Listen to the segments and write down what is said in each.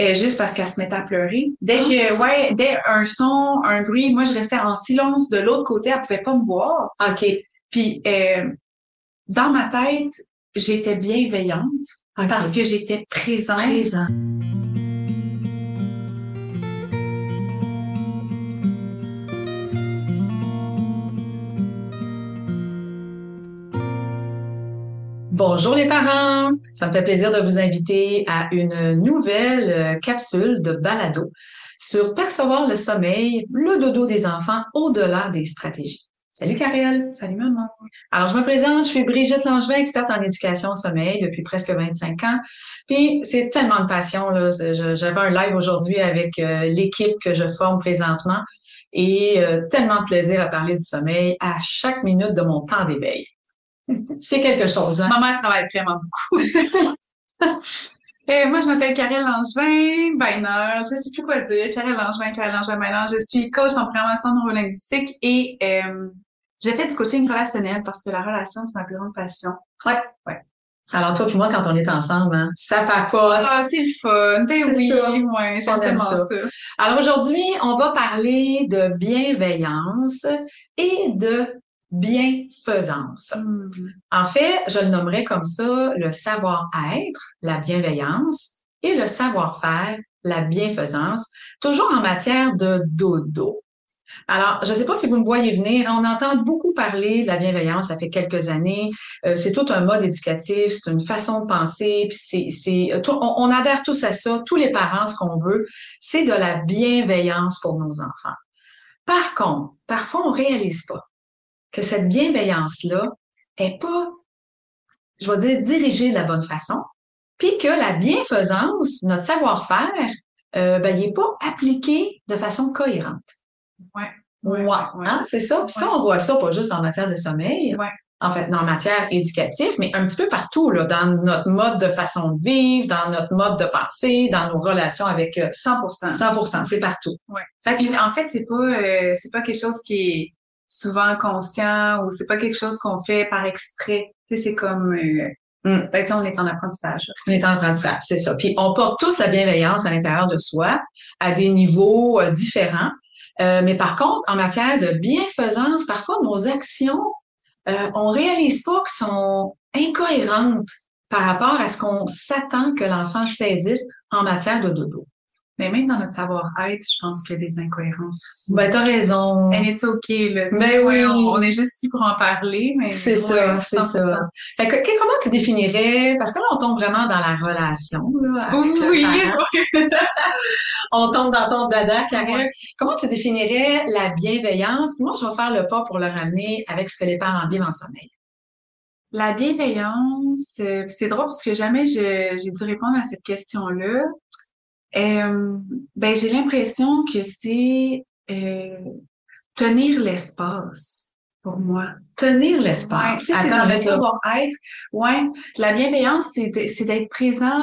euh, juste parce qu'elle se mettait à pleurer. Dès que, ouais, dès un son, un bruit, moi, je restais en silence de l'autre côté, elle pouvait pas me voir. OK. Puis, euh, dans ma tête, j'étais bienveillante OK. parce que j'étais présente. présent. Bonjour les parents, ça me fait plaisir de vous inviter à une nouvelle euh, capsule de balado sur percevoir le sommeil, le dodo des enfants au-delà des stratégies. Salut Karel. Salut maman. Alors, je me présente, je suis Brigitte Langevin, experte en éducation au sommeil depuis presque 25 ans. Puis, c'est tellement de passion. là. J'avais un live aujourd'hui avec euh, l'équipe que je forme présentement et euh, tellement de plaisir à parler du sommeil à chaque minute de mon temps d'éveil. C'est quelque chose, hein? Maman elle travaille vraiment beaucoup. Et moi, je m'appelle Karel Langevin, Bainer, je sais plus quoi dire, Karel Langevin, Karel Langevin, Bainer. Je suis coach en programmation neurolinguistique et euh, j'ai fait du coaching relationnel parce que la relation, c'est ma plus grande passion. Ouais. Ouais. Alors, toi puis moi, quand on est ensemble, hein, ça papote. Ah, c'est le fun. Ben C'est oui, ça. ouais, j'aime aime tellement ça. ça. Alors aujourd'hui, on va parler de bienveillance et de bienfaisance. Hmm. En fait, je le nommerais comme ça le savoir-être, la bienveillance et le savoir-faire, la bienfaisance, toujours en matière de dodo. Alors, je ne sais pas si vous me voyez venir, on entend beaucoup parler de la bienveillance, ça fait quelques années. Euh, c'est tout un mode éducatif, c'est une façon de penser, puis c'est, c'est, euh, on, on adhère tous à ça, tous les parents, ce qu'on veut, c'est de la bienveillance pour nos enfants. Par contre, parfois, on réalise pas que cette bienveillance-là est pas, je vais dire, dirigée de la bonne façon, puis que la bienfaisance, notre savoir-faire, euh, ben, il est pas appliqué de façon cohérente. Ouais. Ouais, ouais. hein, c'est ça? Puis ça, on voit ça pas juste en matière de sommeil, Ouais. en fait, en matière éducative, mais un petit peu partout, là, dans notre mode de façon de vivre, dans notre mode de penser, dans nos relations avec euh, 100%. 100%, c'est partout. Ouais. Fait que, en fait, c'est pas euh, c'est pas quelque chose qui est souvent conscient ou c'est pas quelque chose qu'on fait par exprès. C'est comme euh, Mm. ben, on est en apprentissage. on est en faire, c'est ça. Puis on porte tous la bienveillance à l'intérieur de soi, à des niveaux euh, différents. Euh, mais par contre, en matière de bienfaisance, parfois nos actions, euh, on réalise pas qu'elles sont incohérentes par rapport à ce qu'on s'attend que l'enfant saisisse en matière de dodo. Mais même dans notre savoir-être, je pense qu'il y a des incohérences aussi. Ben, t'as raison. And it's okay, là. Mais Ouais, oui. on, on est juste ici pour en parler, mais. C'est ça, c'est 100%. ça. Fait que, que- comment tu définirais, parce que là, on tombe vraiment dans la relation, là, avec Oui, oui. On tombe dans ton dada, Karel. Comment tu définirais la bienveillance? Puis moi, je vais faire le pas pour le ramener avec ce que les parents vivent en sommeil. La bienveillance, euh, c'est drôle parce que jamais j'ai dû répondre à cette question-là. Euh, ben, j'ai l'impression que c'est euh, tenir l'espace pour moi. Tenir Ouais, l'espace. tu sais, c'est dans le savoir-être. Ouais, la bienveillance, c'est d'être présent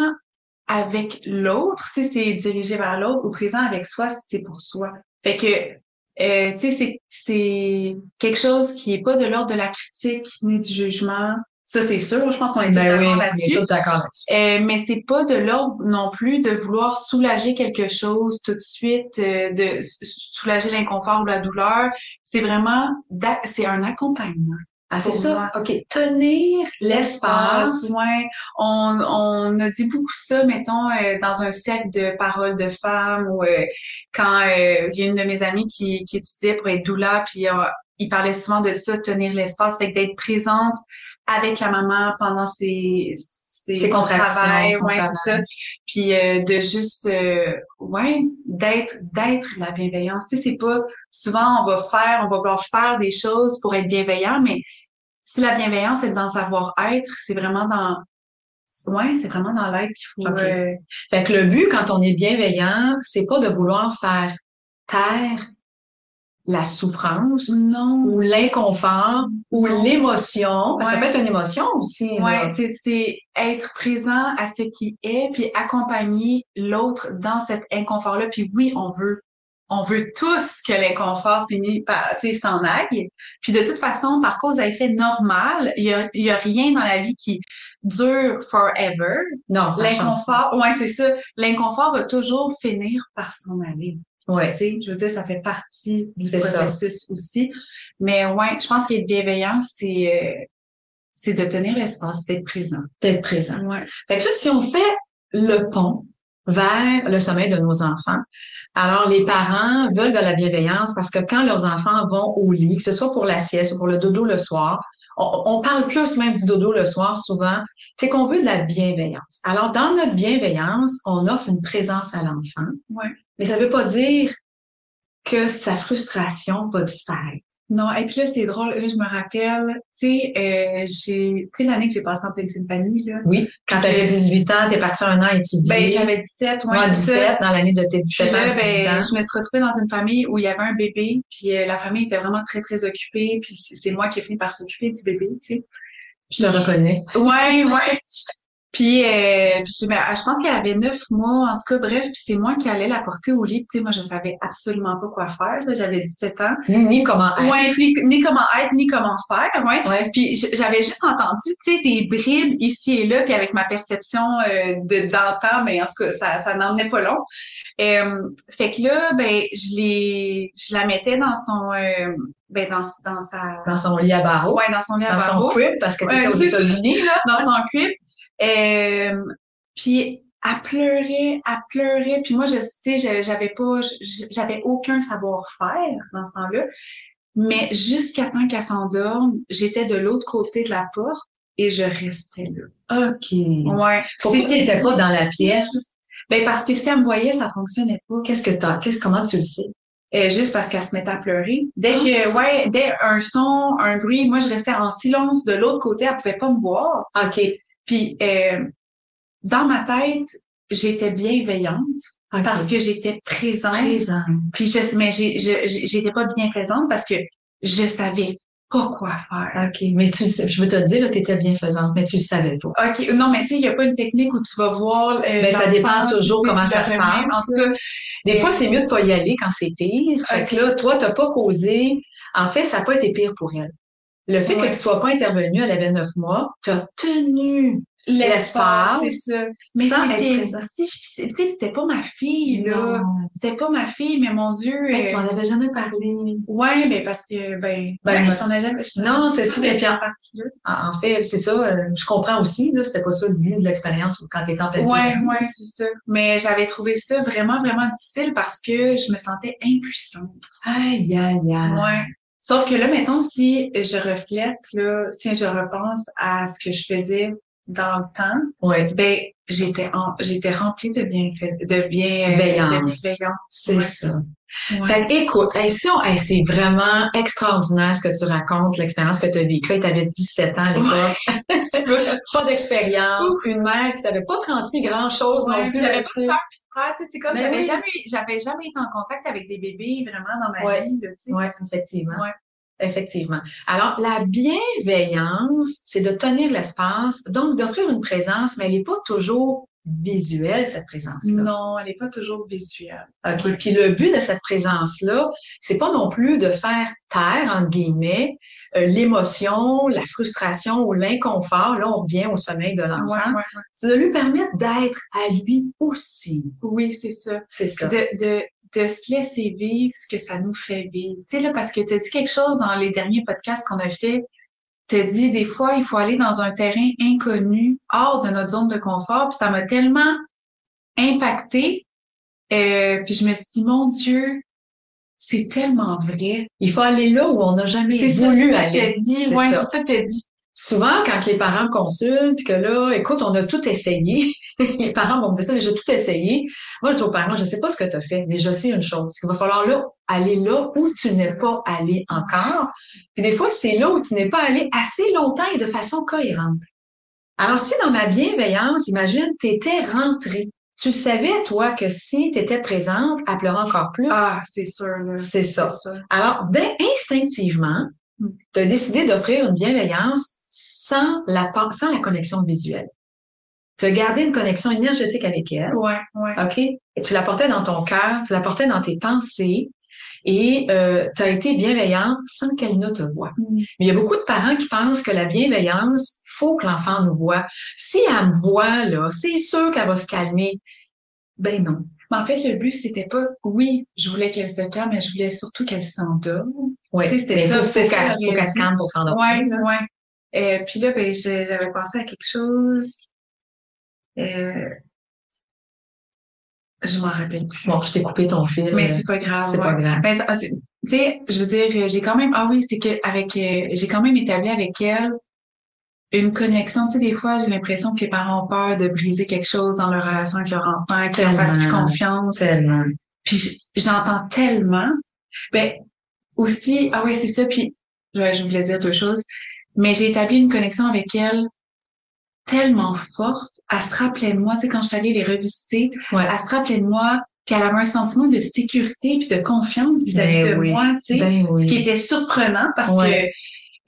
avec l'autre, si c'est dirigé vers l'autre, ou présent avec soi, si c'est pour soi. Fait que, euh, tu sais, c'est- c'est quelque chose qui est pas de l'ordre de la critique ni du jugement. Ça, c'est sûr. Je pense qu'on est tous Ben oui, d'accord on là-dessus. est tous d'accord là-dessus. Euh, mais c'est pas de l'ordre non plus de vouloir soulager quelque chose tout de suite, euh, de soulager l'inconfort ou la douleur. C'est vraiment, c'est un accompagnement. Ah, c'est ça? moi. OK. Tenir l'espace. Ouais, on, on a dit beaucoup ça, mettons, euh, dans un cercle de paroles de femmes ou euh, quand euh, il y a une de mes amies qui, qui étudiait pour être doula, puis euh, il parlait souvent de ça, tenir l'espace, fait que d'être présente avec la maman pendant ses ses, Ses son contractions, travail, son ouais, c'est ça. Puis euh, de juste, euh, ouais, d'être d'être la bienveillance. Tu sais, c'est pas souvent on va faire, on va vouloir faire des choses pour être bienveillant, mais si la bienveillance est dans savoir-être, c'est vraiment dans, ouais, c'est vraiment dans l'être qu'il faut. Ok. euh, Fait que le but, quand on est bienveillant, c'est pas de vouloir faire taire la souffrance non. ou l'inconfort ou l'émotion. Ça peut être une émotion aussi. c'est c'est être présent à ce qui est, puis accompagner l'autre dans cet inconfort-là. Puis oui, on veut on veut tous que l'inconfort finisse par, tu sais, s'en aille. Puis de toute façon, par cause à effet normal, il y a, il y a rien dans la vie qui dure forever. Non. L'inconfort, ouais, c'est ça. L'inconfort va toujours finir par s'en aller. Ouais. Tu sais, je veux dire, ça fait partie du ça. processus aussi. Mais ouais, je pense qu'être bienveillant, c'est euh, c'est de tenir l'espace, d'être présent. D'être présent. Ouais. Fait que là, si on fait le pont vers le sommeil de nos enfants, alors les parents veulent de la bienveillance parce que quand leurs enfants vont au lit, que ce soit pour la sieste ou pour le dodo le soir, on, on parle plus même du dodo le soir souvent, c'est qu'on veut de la bienveillance. Alors, dans notre bienveillance, on offre une présence à l'enfant, Ouais. mais ça veut pas dire que sa frustration va disparaître. Non, et puis là, c'est drôle, là, je me rappelle, tu sais, euh, j'ai, tu sais, l'année que j'ai passée en Pennsylvanie, là, Oui. Quand tu avais 18 ans, tu es parti un an étudier. ben, j'avais 17, ouais, Moi, c'est ça. 17, dans l'année de tes Puis 17 ans, là, 18 ben, ans. je me suis retrouvée dans une famille où il y avait un bébé, puis euh, la famille était vraiment très, très occupée, puis c'est c'est moi qui ai fini par s'occuper du bébé, tu sais. Je le reconnais. Ouais, ouais. Puis, euh, puis je, ben, je pense qu'elle avait neuf mois, en tout cas, bref, puis c'est moi qui allais la porter au lit. Tu sais, moi, je savais absolument pas quoi faire. J'avais 17 ans. Ni, comment être. Ouais, ni, ni comment être, ni comment faire, ouais. Ouais. Puis j'avais juste entendu, tu sais, des bribes ici et là, puis avec ma perception euh, de d'antan, ben en tout cas, ça, ça n'emmenait pas long. Euh, fait que là, ben je l'ai, je la mettais dans son, euh, ben dans dans sa, Dans son lit à barreaux. ouais, dans son lit à dans son crib, parce que tu étais Ouais, aux. États-Unis, là. dans son crib. Euh, puis elle pleurait, elle pleurait. Puis moi, je, sais, j'avais pas, j'avais aucun savoir-faire dans ce temps-là. Mais jusqu'à temps qu'elle s'endorme, j'étais de l'autre côté de la porte et je restais là. OK. Ouais. Pourquoi tu n'étais pas dans la pièce? Ben parce que si elle me voyait, ça fonctionnait pas. Qu'est-ce que t'as, qu'est-ce, comment tu le sais? Euh, juste parce qu'elle se mettait à pleurer. Dès que, ouais, dès un son, un bruit, moi je restais en silence de l'autre côté, elle pouvait pas me voir. OK. Puis euh, dans ma tête, j'étais bienveillante OK. parce que j'étais présente. présent. Puis je, mais j'étais pas bien présente parce que je savais pas quoi faire. OK. Mais tu, je veux te le dire, là, t'étais bienfaisante, mais tu le savais pas. OK, non, mais tu sais, il y a pas une technique où tu vas voir. Euh, Ben, ça dépend toujours tu comment tu ça se passe. En tout cas, Des euh, fois, c'est mieux de pas y aller quand c'est pire. Fait que là, toi, t'as pas causé. En fait, ça n'a pas été pire pour elle. Le fait Ouais. que tu sois pas intervenue, elle avait neuf mois, t'as tenu l'espace, c'est ça. Mais sans être c'était, tu c'était pas ma fille, là. C'était pas ma fille, mais mon Dieu. Hey, tu euh, m'en avais jamais parlé. Ouais, mais parce que, ben, Ben, je t'en ai jamais, non, c'est ça, partie-là. En fait, c'est ça. euh, Je comprends aussi, là, c'était pas ça le but de l'expérience quand t'étais en pleine Ouais, ouais, c'est ça. Mais j'avais trouvé ça vraiment, vraiment difficile parce que je me sentais impuissante. Aïe, aïe, aïe. Ouais. Sauf que là, mettons, si je reflète, là, si je repense à ce que je faisais dans le temps, Ouais, ben, j'étais j'étais remplie de bienfait, de bien, Bienveillance. bienveillance. c'est Ouais. ça. Ouais. Fait que, écoute, hey, si on- hey, c'est vraiment extraordinaire ce que tu racontes, l'expérience que tu as vécue. Tu avais 17 ans à l'époque. pas d'expérience, une mère qui t'avait pas transmis grand-chose non puis plus. j'avais pas tu de puis de frère, tu sais, c'est comme, Mais j'avais oui. jamais, j'avais jamais été en contact avec des bébés vraiment dans ma Ouais. vie. Ouais, effectivement. Ouais. Effectivement. Alors, la bienveillance, c'est de tenir l'espace, donc d'offrir une présence, mais elle n'est pas toujours visuelle, cette présence-là? Non, elle est pas toujours visuelle. OK. Puis le but de cette présence-là, c'est pas non plus de faire taire, entre guillemets, euh, l'émotion, la frustration ou l'inconfort. Là, on revient au sommeil de l'enfant. Ouais, ouais, ouais. C'est de lui permettre d'être à lui aussi. Oui, c'est ça. C'est ça. De, de, de se laisser vivre ce que ça nous fait vivre. Tu sais, là, parce que tu as dit quelque chose dans les derniers podcasts qu'on a fait. Tu as dit, des fois, il faut aller dans un terrain inconnu, hors de notre zone de confort. Puis ça m'a tellement impacté. Euh, puis je me suis dit, mon Dieu, c'est tellement vrai. Il faut aller là où on n'a jamais C'est ça voulu que aller. C'est Ouais, ça. c'est ça que t'as dit. Souvent, quand les parents consultent, puis que là, écoute, on a tout essayé, les parents vont me dire ça, mais j'ai tout essayé. Moi, je dis aux parents, je sais pas ce que tu as fait, mais je sais une chose, c'est qu'il va falloir là, aller là où tu n'es pas allé encore. Puis des fois, c'est là où tu n'es pas allé assez longtemps et de façon cohérente. Alors, si dans ma bienveillance, imagine, tu étais rentrée, tu savais, toi, que si tu étais présente, elle pleurait encore plus. Ah, c'est sûr, là. c'est ça. Ça. Alors, dès- instinctivement, tu as décidé d'offrir une bienveillance sans la, sans la connexion visuelle. Tu as gardé une connexion énergétique avec elle, Ouais, ouais. OK? tu la portais dans ton cœur, tu la portais dans tes pensées et euh, tu as été bienveillante sans qu'elle ne te voie. Mm. Mais il y a beaucoup de parents qui pensent que la bienveillance, faut que l'enfant nous voit. Si elle me voit, là, c'est sûr qu'elle va se calmer. Ben non. Mais en fait, le but, c'était pas, oui, je voulais qu'elle se calme, mais je voulais surtout qu'elle s'endorme. Oui, c'était ça. Faut, qu'elle se calme pour s'endormir. Oui, oui. Et puis là, ben, j'avais pensé à quelque chose. Euh, je m'en rappelle plus. Bon, je t'ai coupé ton fil. Mais c'est pas grave. C'est pas grave. Ah, tu sais, je veux dire, j'ai quand même, ah oui, c'est que avec, euh, j'ai quand même établi avec elle une connexion. Tu sais, des fois, j'ai l'impression que les parents ont peur de briser quelque chose dans leur relation avec leur enfant, qu'ils leur fassent plus confiance. Tellement. Puis j'entends tellement. Ben, aussi, ah oui, c'est ça. Puis, là, je voulais dire deux choses. Mais j'ai établi une connexion avec elle tellement forte. Elle se rappelait de moi, tu sais, quand je suis allée les revisiter, ouais. elle se rappelait de moi, puis elle avait un sentiment de sécurité puis de confiance vis-à-vis ben de moi, tu sais. Ben oui. Ce qui était surprenant parce Ouais. que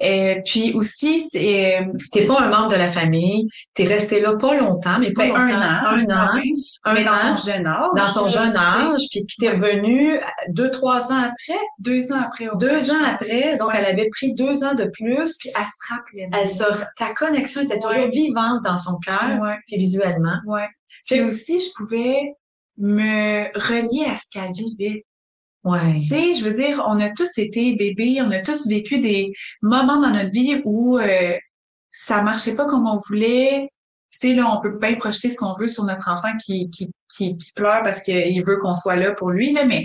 euh, puis aussi, c'est T'es pas un membre de la famille, t'es resté là pas longtemps, mais pas ben, longtemps. un an, un an, quand même, un mais dans an, son jeune âge. dans son jeune âge, puis t'es revenu deux, trois ans après, Deux ans après. deux ans après, donc Ouais. elle avait pris deux ans de plus, puis Elle se rappelait. elle se, ta connexion était toujours Ouais. vivante dans son cœur, Ouais, puis visuellement. ouais. C'est- Puis aussi, je pouvais me relier à ce qu'elle vivait. Ouais. Tu sais, je veux dire, on a tous été bébés, on a tous vécu des moments dans notre vie où euh, ça marchait pas comme on voulait. Tu sais, là, on peut bien projeter ce qu'on veut sur notre enfant qui, qui, qui, pleure parce qu'il veut qu'on soit là pour lui, là, mais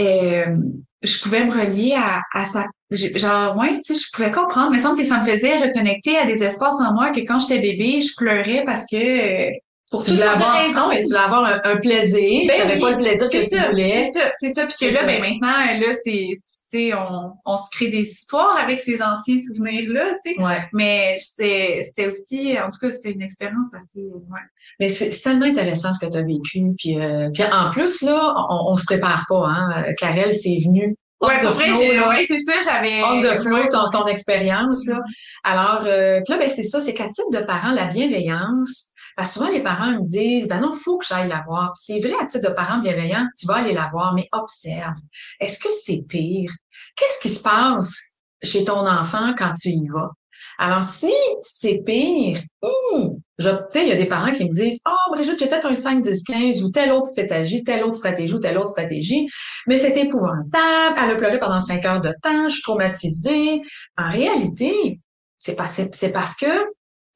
euh, je pouvais me relier à, à sa... Genre, ouais, tu sais, je pouvais comprendre. Me semble que ça me faisait reconnecter à des espaces en moi que quand j'étais bébé, je pleurais parce que... euh, pour Tu voulais de avoir, raisons. mais tu voulais avoir un, un plaisir, Ben tu n'avais oui, pas le plaisir que tu voulais. c'est ça, c'est ça. Puis que là, ça. ben maintenant, là, c'est, tu sais, on, on se crée des histoires avec ces anciens souvenirs-là, tu sais. Ouais. Mais c'était, c'était aussi, en tout cas, c'était une expérience assez, ouais. Mais c'est tellement intéressant ce que tu as vécu. Puis, euh, puis en plus, là, on, on se prépare pas, hein. Karel, c'est venu. Ouais, pour vrai, ouais, c'est ça, j'avais. On the flow, ton, ton expérience, là. Alors, euh, puis là, ben, c'est ça, c'est qu'à titre de parent, la bienveillance, parce que souvent, les parents me disent, ben non, faut que j'aille la voir. C'est vrai, à titre de parent bienveillant, tu vas aller la voir, mais observe. Est-ce que c'est pire? Qu'est-ce qui se passe chez ton enfant quand tu y vas? Alors, si c'est pire, hum, il y a des parents qui me disent, oh, Brigitte, j'ai fait un 5, 10, 15 ou telle autre stratégie, telle autre stratégie ou telle autre stratégie, mais c'est épouvantable, elle a pleuré pendant cinq heures de temps, je suis traumatisée. En réalité, c'est parce que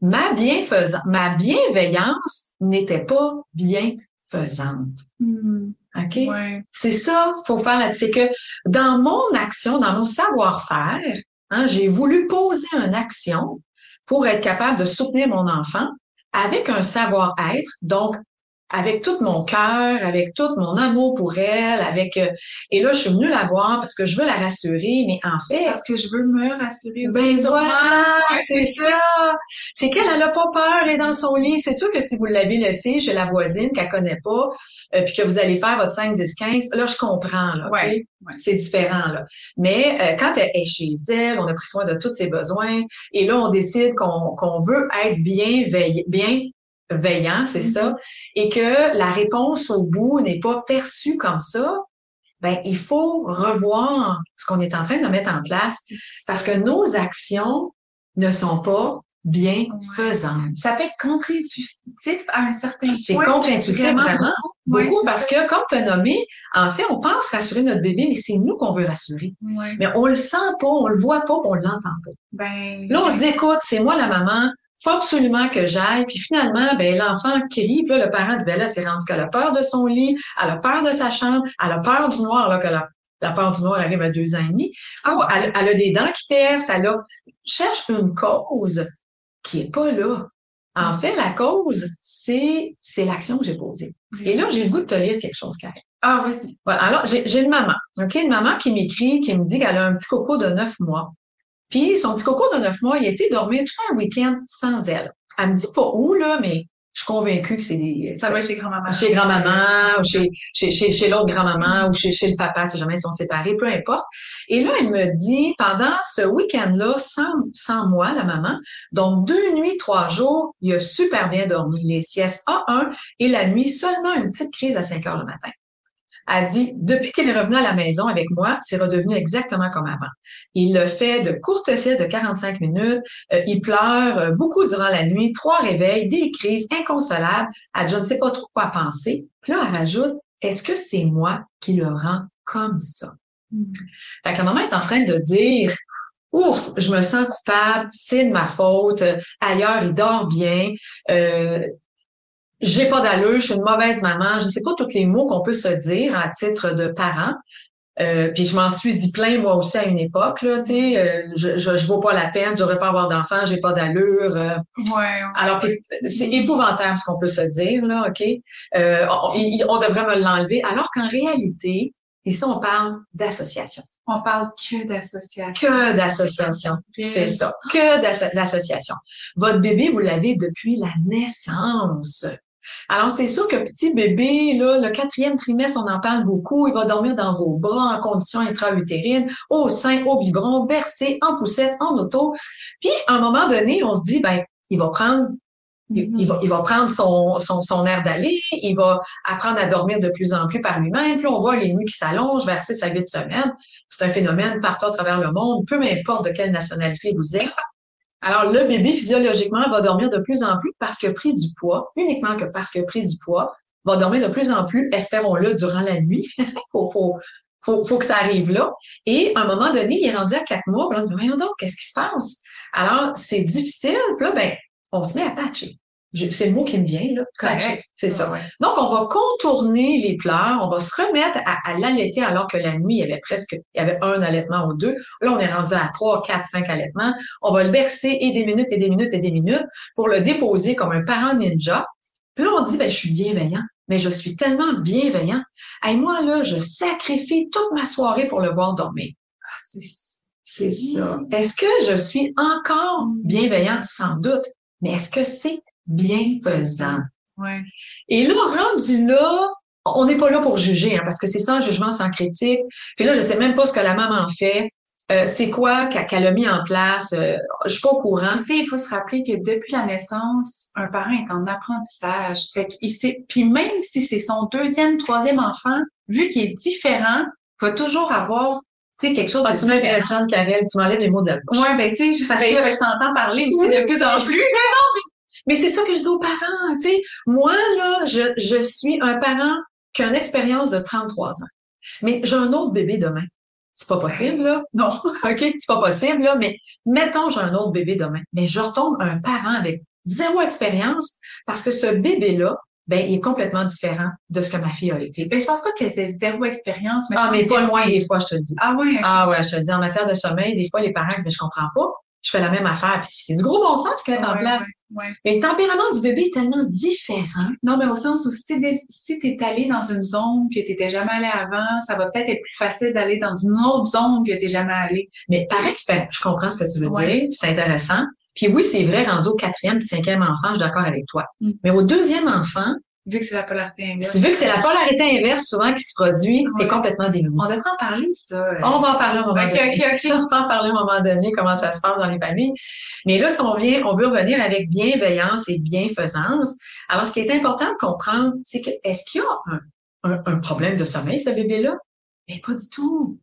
ma bienfaisance, ma bienveillance n'était pas bienfaisante. Hmm, OK? ouais. C'est ça, faut faire. C'est que dans mon action, dans mon savoir-faire, hein, j'ai voulu poser une action pour être capable de soutenir mon enfant avec un savoir-être, donc avec tout mon cœur, avec tout mon amour pour elle, avec euh, et là je suis venue la voir parce que je veux la rassurer, mais en fait, Parce que je veux me rassurer ben voilà, c'est ça. C'est qu'elle, elle a pas peur, elle est dans son lit. C'est sûr que si vous l'avez laissé chez la voisine qu'elle connaît pas, euh, puis que vous allez faire votre 5, 10, 15, là, je comprends, là. ok? Ouais, ouais. C'est différent, là. Mais euh, quand elle est chez elle, on a pris soin de tous ses besoins, et là, on décide qu'on qu'on veut être bien bien veillant, c'est Mhm. ça, et que la réponse au bout n'est pas perçue comme ça, ben il faut revoir ce qu'on est en train de mettre en place parce que nos actions ne sont pas bienfaisantes. Ça peut être contre-intuitif à un certain C'est point. contre-intuitif, vraiment. Beaucoup c'est parce ça. que, comme tu as nommé, en fait, on pense rassurer notre bébé, mais c'est nous qu'on veut rassurer. Mais on le sent pas, on le voit pas, on l'entend pas. Ben, Là, on se dit, écoute, c'est moi la maman, faut absolument que j'aille. Puis finalement, ben l'enfant crie, puis là, le parent dit, ben là, c'est rendu qu'elle a peur de son lit, elle a peur de sa chambre, elle a peur du noir, là, que la, la peur du noir arrive à deux ans et demi. Ou elle, elle a des dents qui percent, elle a... Cherche une cause qui est pas là. En fait, la cause, c'est, c'est l'action que j'ai posée. Et là, j'ai le goût de te lire quelque chose, Karine. Ah, vas-y. Voilà. Alors, j'ai j'ai une maman, OK? Une maman qui m'écrit, qui me dit qu'elle a un petit coco de neuf mois. Puis, son petit coco de neuf mois, il a été dormir tout un week-end sans elle. Elle me dit pas où, là, mais je suis convaincue que c'est des... Ça va chez grand-maman. Chez grand-maman, ou chez, chez, chez, chez l'autre grand-maman, ou chez, chez le papa, si jamais ils sont séparés, peu importe. Et là, elle me dit, pendant ce week-end-là, sans, sans moi, la maman, donc deux nuits, trois jours, il a super bien dormi, les siestes A1, et la nuit, seulement une petite crise à 5 heures le matin a dit, depuis qu'il est revenu à la maison avec moi, c'est redevenu exactement comme avant. Il le fait de courtes siestes de 45 minutes, euh, il pleure euh, beaucoup durant la nuit, trois réveils, des crises inconsolables, elle je ne sais pas trop quoi penser. Puis là, elle rajoute, est-ce que c'est moi qui le rend comme ça? Hmm. Fait que la maman est en train de dire, ouf, je me sens coupable, c'est de ma faute, ailleurs il dort bien, euh, j'ai pas d'allure, je suis une mauvaise maman, je sais pas tous les mots qu'on peut se dire à titre de parent. Euh, puis je m'en suis dit plein moi aussi à une époque là, tu sais, euh, je, je, je vaux pas la peine, j'aurais pas avoir d'enfant, j'ai pas d'allure. Euh. ouais, Alors c'est épouvantable ce qu'on peut se dire là, ok? Euh, on, on, devrait me l'enlever, alors qu'en réalité, ici on parle d'association. On parle que d'association. Que d'association, c'est ça. Que d'association. Votre bébé, vous l'avez depuis la naissance. Alors, c'est sûr que petit bébé, là, le quatrième trimestre, on en parle beaucoup. Il va dormir dans vos bras en conditions intra-utérines, au sein, au biberon, bercé, en poussette, en auto. Puis, à un moment donné, on se dit, ben, il va prendre il, va, il va prendre son, son, son air d'aller, il va apprendre à dormir de plus en plus par lui-même. Puis on voit les nuits qui s'allongent vers 6 à 8 semaines. C'est un phénomène partout à travers le monde, peu importe de quelle nationalité vous êtes. Alors, le bébé, physiologiquement, va dormir de plus en plus parce que pris du poids, uniquement que parce que pris du poids, va dormir de plus en plus, espérons-le, durant la nuit. faut, faut, faut, faut, que ça arrive là. Et à un moment donné, il est rendu à quatre mois, puis on se dit, voyons donc, qu'est-ce qui se passe? Alors, c'est difficile. Puis là, ben, on se met à patcher. C'est le mot qui me vient, là. C'est ça. Donc, on va contourner les pleurs, on va se remettre à, à l'allaiter alors que la nuit, il y avait presque, il y avait un allaitement ou deux. Là, on est rendu à trois, quatre, cinq allaitements. On va le bercer et des minutes et des minutes et des minutes pour le déposer comme un parent ninja. Puis là, on dit, ben, je suis bienveillant, mais je suis tellement bienveillant. Et moi, là, je sacrifie toute ma soirée pour le voir dormir. Ah, c'est ça. Est-ce que je suis encore bienveillant? Sans doute. Mais est-ce que c'est bienfaisant. Ouais. Et là, rendu là, on n'est pas là pour juger, hein, parce que c'est sans jugement, sans critique. Puis là, je sais même pas ce que la maman fait. Euh, c'est quoi qu'elle a mis en place? Euh, je suis pas au courant. Tu sais, il faut se rappeler que depuis la naissance, un parent est en apprentissage. Fait sait, puis même si c'est son deuxième, troisième enfant, vu qu'il est différent, il va toujours avoir tu sais, quelque chose ah, de Tu m'impressionnes, Karel, tu m'enlèves les mots de la bouche. Ouais, ben, tu sais, parce ben, que je t'entends parler aussi de plus en plus. Mais c'est ça que je dis aux parents, tu sais. Moi, là, je, je suis un parent qui a une expérience de 33 ans. Mais j'ai un autre bébé demain. C'est pas possible, là. Non. OK? C'est pas possible, là. Mais mettons, j'ai un autre bébé demain. Mais je retombe un parent avec zéro expérience parce que ce bébé-là, ben, il est complètement différent de ce que ma fille a été. Ben, je pense pas que c'est zéro expérience, mais ah, mais pas loin des fois, je te le dis. Ah ouais. Ah ouais, je te le dis. En matière de sommeil, des fois, les parents disent, mais je comprends pas je fais la même affaire. Puis c'est du gros bon sens qu'elle est en place. Ouais, Mais le tempérament du bébé est tellement différent. Non, mais au sens où si si t'es allé dans une zone que t'étais jamais allé avant, ça va peut-être être plus facile d'aller dans une autre zone que t'es jamais allé. Mais par expérience, je comprends ce que tu veux dire. C'est intéressant. Puis oui, c'est vrai, rendu au quatrième, cinquième enfant, je suis d'accord avec toi. Mm. Mais au deuxième enfant, Vu que c'est la polarité inverse. Vu que c'est la polarité inverse souvent qui se produit, t'es complètement démunie. On devrait en parler, ça. On va en parler à un moment donné. OK, OK, On va en parler à un moment donné, comment ça se passe dans les familles. Mais là, si on vient, on veut revenir avec bienveillance et bienfaisance. Alors, ce qui est important de comprendre, c'est que, est-ce qu'il y a un, un, problème de sommeil, ce bébé-là? Mais pas du tout.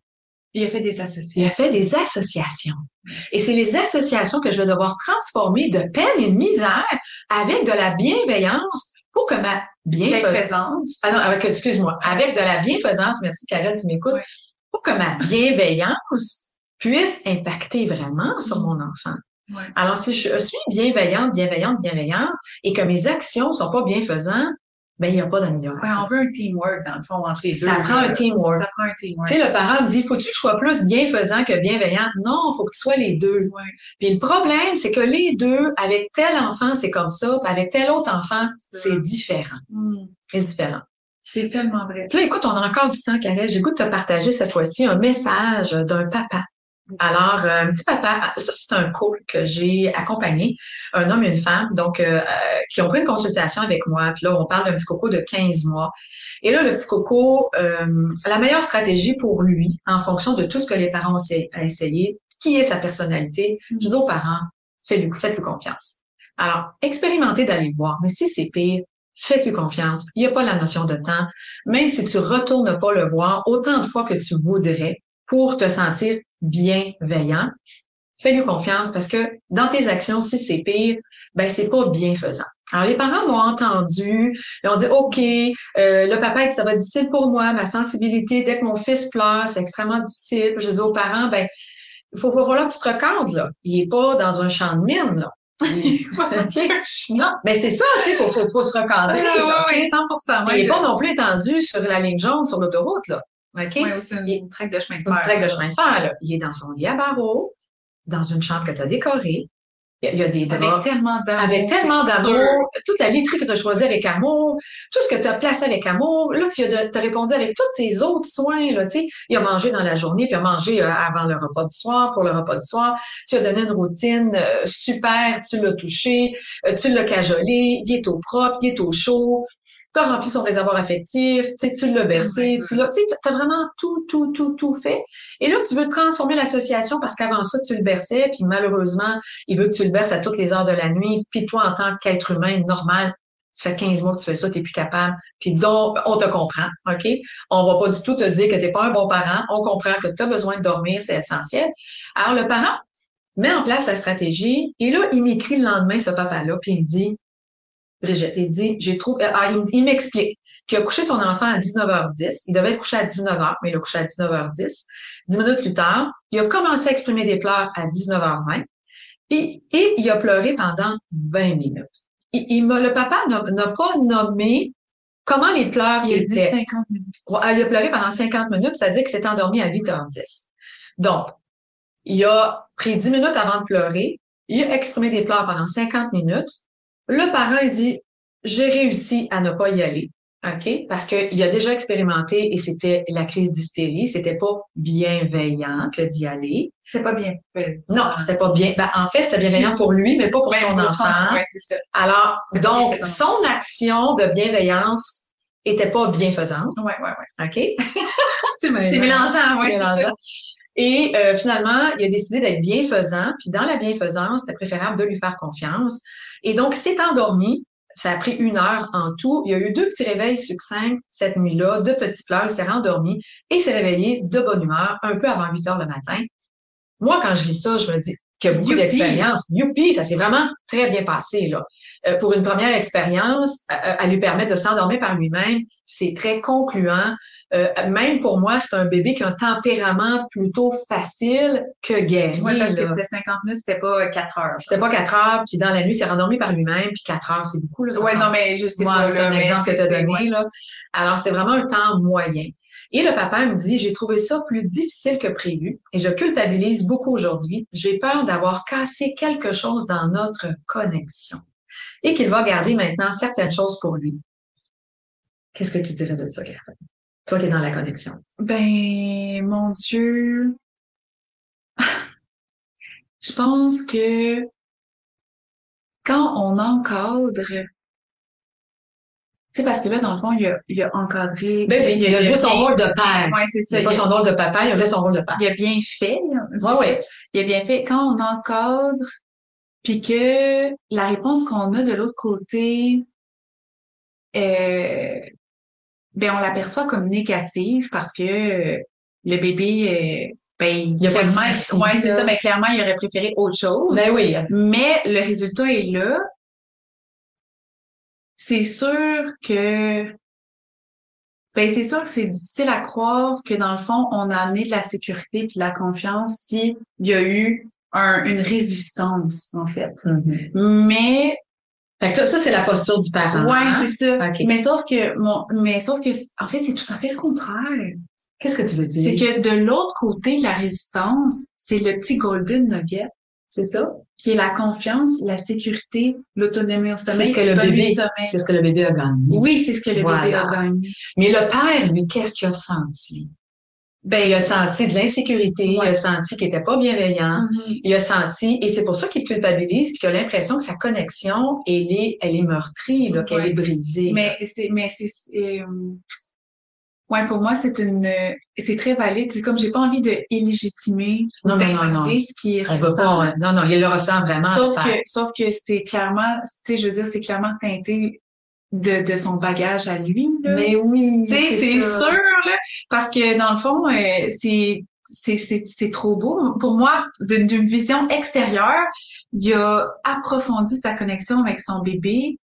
Il a fait des associations. Il a fait des associations. Et c'est les associations que je vais devoir transformer de peine et de misère avec de la bienveillance pour que ma bienfaisance, ah non, avec, excuse-moi, avec de la bienfaisance, merci Carole, tu m'écoutes, pour que ma bienveillance puisse impacter vraiment sur mon enfant. Alors, si je suis bienveillante, bienveillante, bienveillante, et que mes actions sont pas bienfaisantes, ben, il n'y a pas d'amélioration. on veut un teamwork, dans le fond, entre les deux. Ça prend un teamwork. Ça prend un teamwork. Tu sais, le parent me dit, faut-tu que je sois plus bienfaisant que bienveillant? Non, il faut que tu sois les deux. Ouais. Puis le problème, c'est que les deux, avec tel enfant, c'est comme ça, puis avec tel autre enfant, c'est différent. Mm. C'est différent. C'est tellement vrai. Puis là, écoute, on a encore du temps, Karel. J'ai goût de te partager cette fois-ci un message d'un papa Alors, euh, un petit papa, ça c'est un couple que j'ai accompagné, un homme et une femme, donc euh, euh, qui ont pris une consultation avec moi. Puis là, on parle d'un petit coco de 15 mois. Et là, le petit coco, la meilleure stratégie pour lui, en fonction de tout ce que les parents ont essayé, qui est sa personnalité, je dis aux parents, faites-lui faites confiance. Alors, expérimentez d'aller voir, mais si c'est pire, faites-lui confiance. Il n'y a pas la notion de temps. Même si tu retournes pas le voir autant de fois que tu voudrais pour te sentir bienveillant, fais-lui confiance parce que dans tes actions, si c'est pire, ben c'est pas bienfaisant. Alors les parents m'ont entendu, ils ont dit OK, euh, le papa ça va difficile pour moi, ma sensibilité dès que mon fils pleure, c'est extrêmement difficile. je dis aux parents ben il faut voir là que tu te regardes là, il est pas dans un champ de mine là. non, mais c'est ça, il faut, faut, se recadrer. Oui, oui, 100 Il n'est pas non plus étendu sur la ligne jaune sur l'autoroute, là. OK? Oui, c'est une traque de chemin de fer. Une traque de chemin de fer, là. Il est dans son lit à barreaux, dans une chambre que tu as décorée. Il y a des draps. Avec tellement d'amour. Avec tellement d'amour. Toute la literie que tu as choisie avec amour. Tout ce que tu as placé avec amour. Là, tu as, répondu avec tous ces autres soins, là, tu sais. Il a mangé dans la journée, puis il a mangé euh, avant le repas du soir, pour le repas du soir. Tu as donné une routine euh, super, tu l'as touché, euh, tu l'as cajolé, il est au propre, il est au chaud tu as rempli son réservoir affectif, tu l'as bercé, tu l'as, tu as vraiment tout, tout, tout, tout fait. Et là, tu veux transformer l'association parce qu'avant ça, tu le berçais, puis malheureusement, il veut que tu le berces à toutes les heures de la nuit. Puis toi, en tant qu'être humain normal, ça fait 15 mois que tu fais ça, tu n'es plus capable. Puis donc, on te comprend, OK? On va pas du tout te dire que tu n'es pas un bon parent. On comprend que tu as besoin de dormir, c'est essentiel. Alors, le parent met en place sa stratégie et là, il m'écrit le lendemain, ce papa-là, puis il dit, Brigitte. Il dit, j'ai trouvé, euh, ah, il, m'explique qu'il a couché son enfant à 19h10. Il devait être couché à 19h, mais il a couché à 19h10. Dix minutes plus tard, il a commencé à exprimer des pleurs à 19h20 et, et il a pleuré pendant 20 minutes. Il, il le papa n'a pas nommé comment les pleurs il étaient. Dit 50 minutes. Il a pleuré pendant 50 minutes, c'est-à-dire qu'il s'est endormi à 8h10. Donc, il a pris 10 minutes avant de pleurer. Il a exprimé des pleurs pendant 50 minutes. Le parent, il dit, j'ai réussi à ne pas y aller. OK? Parce qu'il a déjà expérimenté et c'était la crise d'hystérie. C'était pas bienveillant que d'y aller. C'était pas bien fait. Non, c'était pas bien. Ben, en fait, c'était bienveillant pour lui, mais pas pour son enfant. Ouais, c'est ça. Alors, donc, son action de bienveillance était pas bienfaisante. Ouais, ouais, ouais. OK? c'est mélangeant, ouais, c'est ça. Et euh, finalement, il a décidé d'être bienfaisant. Puis dans la bienfaisance, c'était préférable de lui faire confiance. Et donc, s'est endormi. Ça a pris une heure en tout. Il y a eu deux petits réveils succincts cette nuit-là, deux petits pleurs. Il s'est rendormi et s'est réveillé de bonne humeur un peu avant 8 heures le matin. Moi, quand je lis ça, je me dis, qu'il a beaucoup d'expérience. Youpi, ça s'est vraiment très bien passé. Là. Euh, pour une première expérience, à, lui permettre de s'endormir par lui-même, c'est très concluant. Euh, même pour moi, c'est un bébé qui a un tempérament plutôt facile que guéri. Oui, parce que c'était 50 minutes, c'était pas 4 heures. C'était pas 4 heures, puis dans la nuit, il s'est rendormi par lui-même, puis 4 heures, c'est beaucoup. Oui, non, mais je sais moi, c'est un exemple que tu as donné. Là. Alors, c'est vraiment un temps moyen. Et le papa me dit, j'ai trouvé ça plus difficile que prévu et je culpabilise beaucoup aujourd'hui. J'ai peur d'avoir cassé quelque chose dans notre connexion et qu'il va garder maintenant certaines choses pour lui. Qu'est-ce que tu dirais de ça? Toi qui es dans la connexion. Ben, mon Dieu. Je pense que quand on encadre sais, parce que là, dans le fond, il a, il a encadré. Ben, il, a, joué son rôle de père. Oui, c'est ça. Il pas son rôle de papa, il a joué son rôle de père. Il a bien fait. Oui, oui. Il a bien fait. Quand on encadre, puis que la réponse qu'on a de l'autre côté, euh, ben on l'aperçoit comme négative parce que le bébé, euh, ben, il a clairement, ouais, c'est ça, mais clairement, il aurait préféré autre chose. Ben oui. Mais le résultat est là, c'est sûr que ben c'est sûr que c'est difficile à croire que dans le fond on a amené de la sécurité et de la confiance s'il y a eu une résistance en fait. Mm-hmm. Mais ça c'est la posture du parent. Ouais, hein? c'est ça. Mais sauf que mon mais sauf que en fait c'est tout à fait le contraire. Qu'est-ce que tu veux dire? C'est que de l'autre côté de la résistance, c'est le petit golden nugget. C'est ça? Qui est la confiance, la sécurité, l'autonomie au sommeil. C'est ce que le bébé, c'est ce que le bébé a gagné. Oui, c'est ce que le bébé a gagné. Mais le père, lui, qu'est-ce qu'il a senti? ben, il a senti de l'insécurité, il a senti qu'il était pas bienveillant, Mhm. il a senti, et c'est pour ça qu'il culpabilise, puis qu'il a l'impression que sa connexion, elle est, elle est meurtrie, qu'elle Ouais. est brisée. Mais c'est, mais c'est, c'est, euh, ouais, pour moi, c'est une, c'est très valide. C'est comme j'ai pas envie de illégitimer Non, non, non, ce qui est On va pas, non, non, il le ressent vraiment. Sauf que, sauf que c'est clairement, tu sais, je veux dire, c'est clairement teinté de, de son bagage à lui, là. Mais oui, Tu sais, c'est sûr, là, parce que dans le fond, euh, c'est c'est c'est c'est trop beau. Pour moi, d'une vision extérieure, il a approfondi sa connexion avec son bébé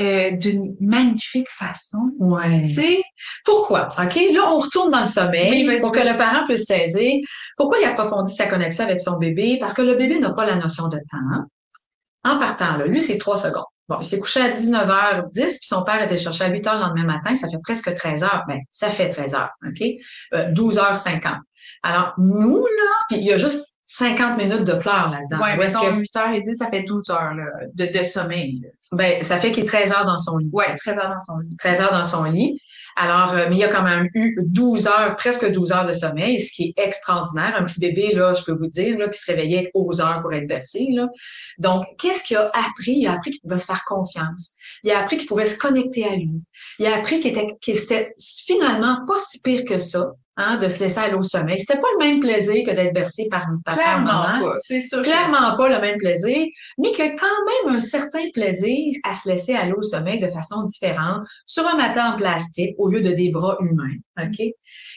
euh, d'une magnifique façon. Ouais. Tu sais, Pourquoi? OK? Là, on retourne dans le sommeil Oui, pour que le parent puisse saisir. Pourquoi il approfondit sa connexion avec son bébé? Parce que le bébé n'a pas la notion de temps. En partant, là, lui, c'est trois secondes. Bon, il s'est couché à 19h10, puis son père était cherché à 8h le lendemain matin. Ça fait presque 13 heures. Ben, ça fait 13 heures, OK? Euh, 12h50. Alors, nous, là, puis il y a juste 50 minutes de pleurs là-dedans. ouais, Où est-ce mettons que- 8h10, ça fait 12 heures là, de, de sommeil. là. ben, ça fait qu'il est 13 heures dans son lit. Ouais, 13 heures dans son lit. 13 heures dans son lit. Alors, euh, mais il y a quand même eu 12 heures, presque 12 heures de sommeil, ce qui est extraordinaire. Un petit bébé, là, je peux vous dire, là, qui se réveillait aux heures pour être bercé, là. Donc, qu'est-ce qu'il a appris? Il a appris qu'il pouvait se faire confiance. Il a appris qu'il pouvait se connecter à lui. Il a appris qu'il était, qu'il était finalement pas si pire que ça, hein, de se laisser aller au sommeil. C'était pas le même plaisir que d'être bercé par papa. Clairement pas, c'est sûr. que- Clairement pas le même plaisir, mais que quand même un certain plaisir à se laisser aller au sommeil de façon différente sur un matelas en plastique au lieu de des bras humains, OK?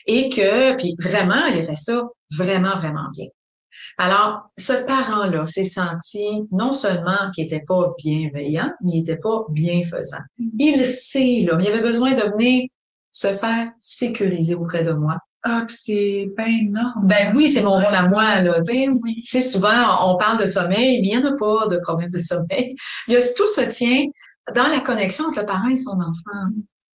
Et que, puis vraiment, il a fait ça vraiment, vraiment bien. Alors, ce parent-là s'est senti non seulement qu'il était pas bienveillant, mais il était pas bienfaisant. Il sait, là, il avait besoin de venir se faire sécuriser auprès de moi. Ah, puis c'est ben énorme. Ben oui, c'est mon rôle à moi, là. tu sais. Ben oui. Tu sais, souvent, on parle de sommeil, mais il n'y en a pas de problème de sommeil. Il y a, tout se tient dans la connexion entre le parent et son enfant.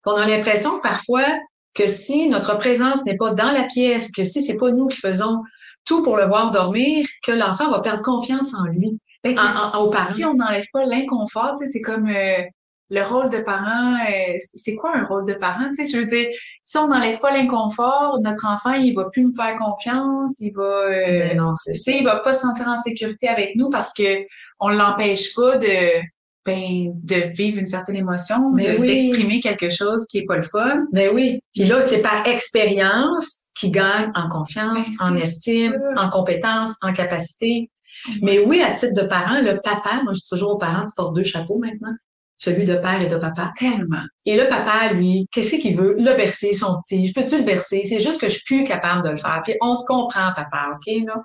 On a l'impression parfois que si notre présence n'est pas dans la pièce, que si c'est pas nous qui faisons tout pour le voir dormir, que l'enfant va perdre confiance en lui, que en, en- aux parents. si on n'enlève pas l'inconfort, tu sais, c'est comme euh, le rôle de parent. euh, c'est quoi un rôle de parent? Tu sais, je veux dire, si on n'enlève pas l'inconfort, notre enfant, il va plus nous faire confiance, il va, euh, Ben non, c'est il va pas se sentir en sécurité avec nous parce que on l'empêche pas de, ben, de vivre une certaine émotion, Mais de- oui. d'exprimer quelque chose qui est pas le fun. Ben oui. Puis là, c'est par expérience qu'il gagne en confiance, Ben, en estime, en compétence, en capacité. Mais oui, à titre de parent, le papa, moi je dis toujours aux parents, tu portes deux chapeaux maintenant, celui de père et de papa? Tellement. Et le papa, lui, qu'est-ce qu'il veut? Le bercer, son petit. Je peux-tu le bercer? C'est juste que je suis plus capable de le faire. Puis on te comprend, papa, OK? Là?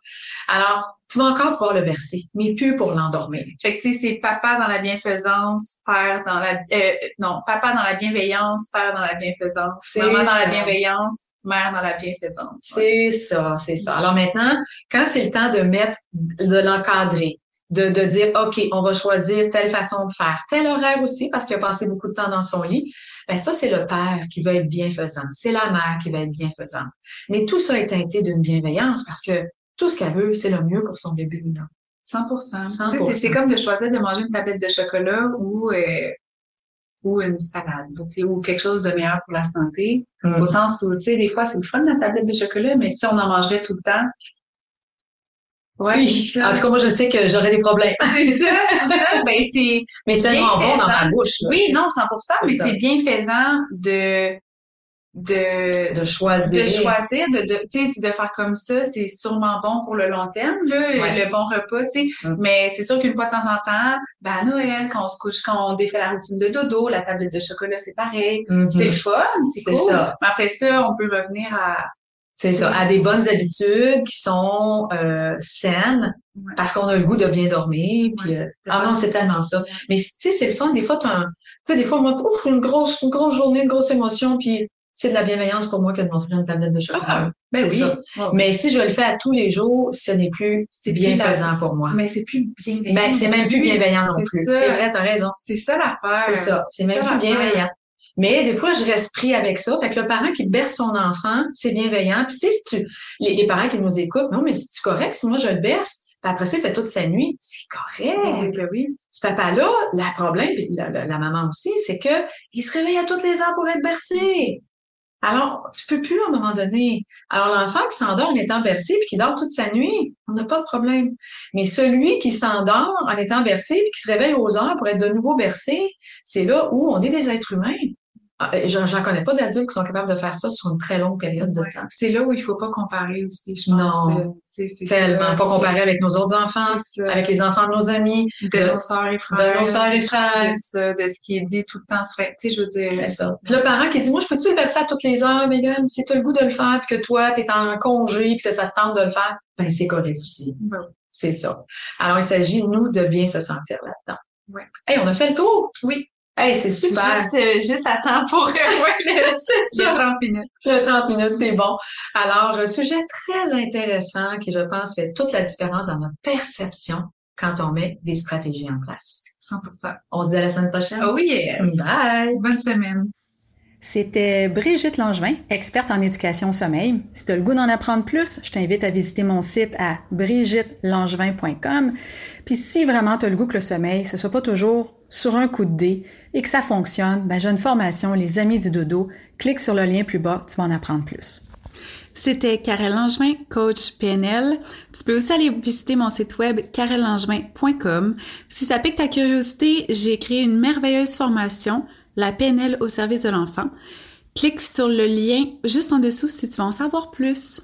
Alors, tu vas encore pouvoir le bercer, mais plus pour l'endormir. Fait que, tu sais, c'est papa dans la bienfaisance, père dans la, euh, non, papa dans la bienveillance, père dans la bienfaisance, C'est maman dans ça. la bienveillance, mère dans la bienfaisance. C'est ça, c'est ça. Alors maintenant, quand c'est le temps de mettre, de l'encadrer, de, de dire, OK, on va choisir telle façon de faire, tel horaire aussi, parce qu'il a passé beaucoup de temps dans son lit, ben ça, c'est le père qui va être bienfaisant. C'est la mère qui va être bienfaisante. Mais tout ça est teinté d'une bienveillance parce que tout ce qu'elle veut, c'est le mieux pour son bébé, là. 100 Tu sais, 100%. c'est- comme de choisir de manger une tablette de chocolat ou, euh, ou une salade, tu sais, ou quelque chose de meilleur pour la santé. Au sens où, tu sais, des fois, c'est le fun, la tablette de chocolat, mais si on en mangerait tout le temps, ouais, ça. En tout cas, moi, je sais que j'aurais des problèmes. Ça, ben, c'est, Mais c'est vraiment bon dans ma bouche. là. oui, non, 100 C'est mais ça. c'est bienfaisant de, de, De choisir. de choisir, de, de, tu sais, de faire comme ça, c'est sûrement bon pour le long terme, là, Ouais. le bon repas, tu sais. Mm. Mais c'est sûr qu'une fois de temps en temps, ben, à Noël, quand on se couche, quand on défait la routine de dodo, la tablette de chocolat, c'est pareil. Mhm. C'est le fun, c'est C'est cool. ça. Mais après ça, on peut revenir à, C'est ça, à des bonnes habitudes qui sont euh, saines Ouais. parce qu'on a le goût de bien dormir. Puis, euh, ah non, c'est tellement ça. Mais tu sais, c'est le fun. Des fois, tu sais, des fois, moi, ouf, une grosse, une grosse journée, une grosse émotion, puis c'est de la bienveillance pour moi que de m'offrir une tablette de chocolat. Ah, ben C'est oui. ça. Mais si je le fais à tous les jours, ce n'est plus c'est bienfaisant pour moi. Mais c'est plus bienveillant. Ben, c'est même plus bienveillant non C'est plus. C'est vrai, t'as raison. C'est ça l'affaire. C'est ça. C'est même plus bienveillant. Mais des fois, je reste pris avec ça. Fait que le parent qui berce son enfant, c'est bienveillant. Puis si tu, les, les parents qui nous écoutent, non, mais si tu correct, si moi je le berce, puis après ça, il fait toute sa nuit, c'est Oui, correct. ben oui. Ce papa-là, le problème, puis la, la- la maman aussi, c'est que il se réveille à toutes les heures pour être bercé. Alors, tu peux plus à un moment donné. Alors, l'enfant qui s'endort en étant bercé puis qui dort toute sa nuit, on n'a pas de problème. Mais celui qui s'endort en étant bercé puis qui se réveille aux heures pour être de nouveau bercé, c'est là où on est des êtres humains. Ah, j'en connais pas d'adultes qui sont capables de faire ça sur une très longue période de temps. C'est là où il faut pas comparer aussi, je pense. Non, c'est tellement pas comparer avec nos autres enfants, avec les enfants de nos amis, de, nos soeurs et frères, de nos soeurs et frères, de, ce qui est dit tout le temps tu sais, je veux dire. Ça. Le parent qui dit, moi, je peux-tu le verser à toutes les heures, Megan, si tu as le goût de le faire, puis que toi, tu es en congé, puis que ça te tente de le faire, ben c'est correct aussi. Ben c'est ça. Alors, il s'agit, nous, de bien se sentir là-dedans. Ouais. Hey, on a fait le tour? Oui. Hey, c'est super. Juste, euh, juste à temps pour euh, c'est ça. 30 minutes. Le 30 minutes, c'est bon. Alors, un sujet très intéressant qui, je pense, fait toute la différence dans notre perception quand on met des stratégies en place. 100%. On se dit à la semaine prochaine. Oh yes. Bye. Bonne semaine. C'était Brigitte Langevin, experte en éducation sommeil. Si tu as le goût d'en apprendre plus, je t'invite à visiter mon site à brigittelangevin.com. Puis si vraiment tu as le goût que le sommeil, ce soit pas toujours sur un coup de dé et que ça fonctionne, ben j'ai une formation Les Amis du Dodo. Clique sur le lien plus bas, tu vas en apprendre plus. C'était Karel Langevin, coach PNL. Tu peux aussi aller visiter mon site web karellangevin.com. Si ça pique ta curiosité, j'ai créé une merveilleuse formation la PNL au service de l'enfant. Clique sur le lien juste en dessous si tu veux en savoir plus.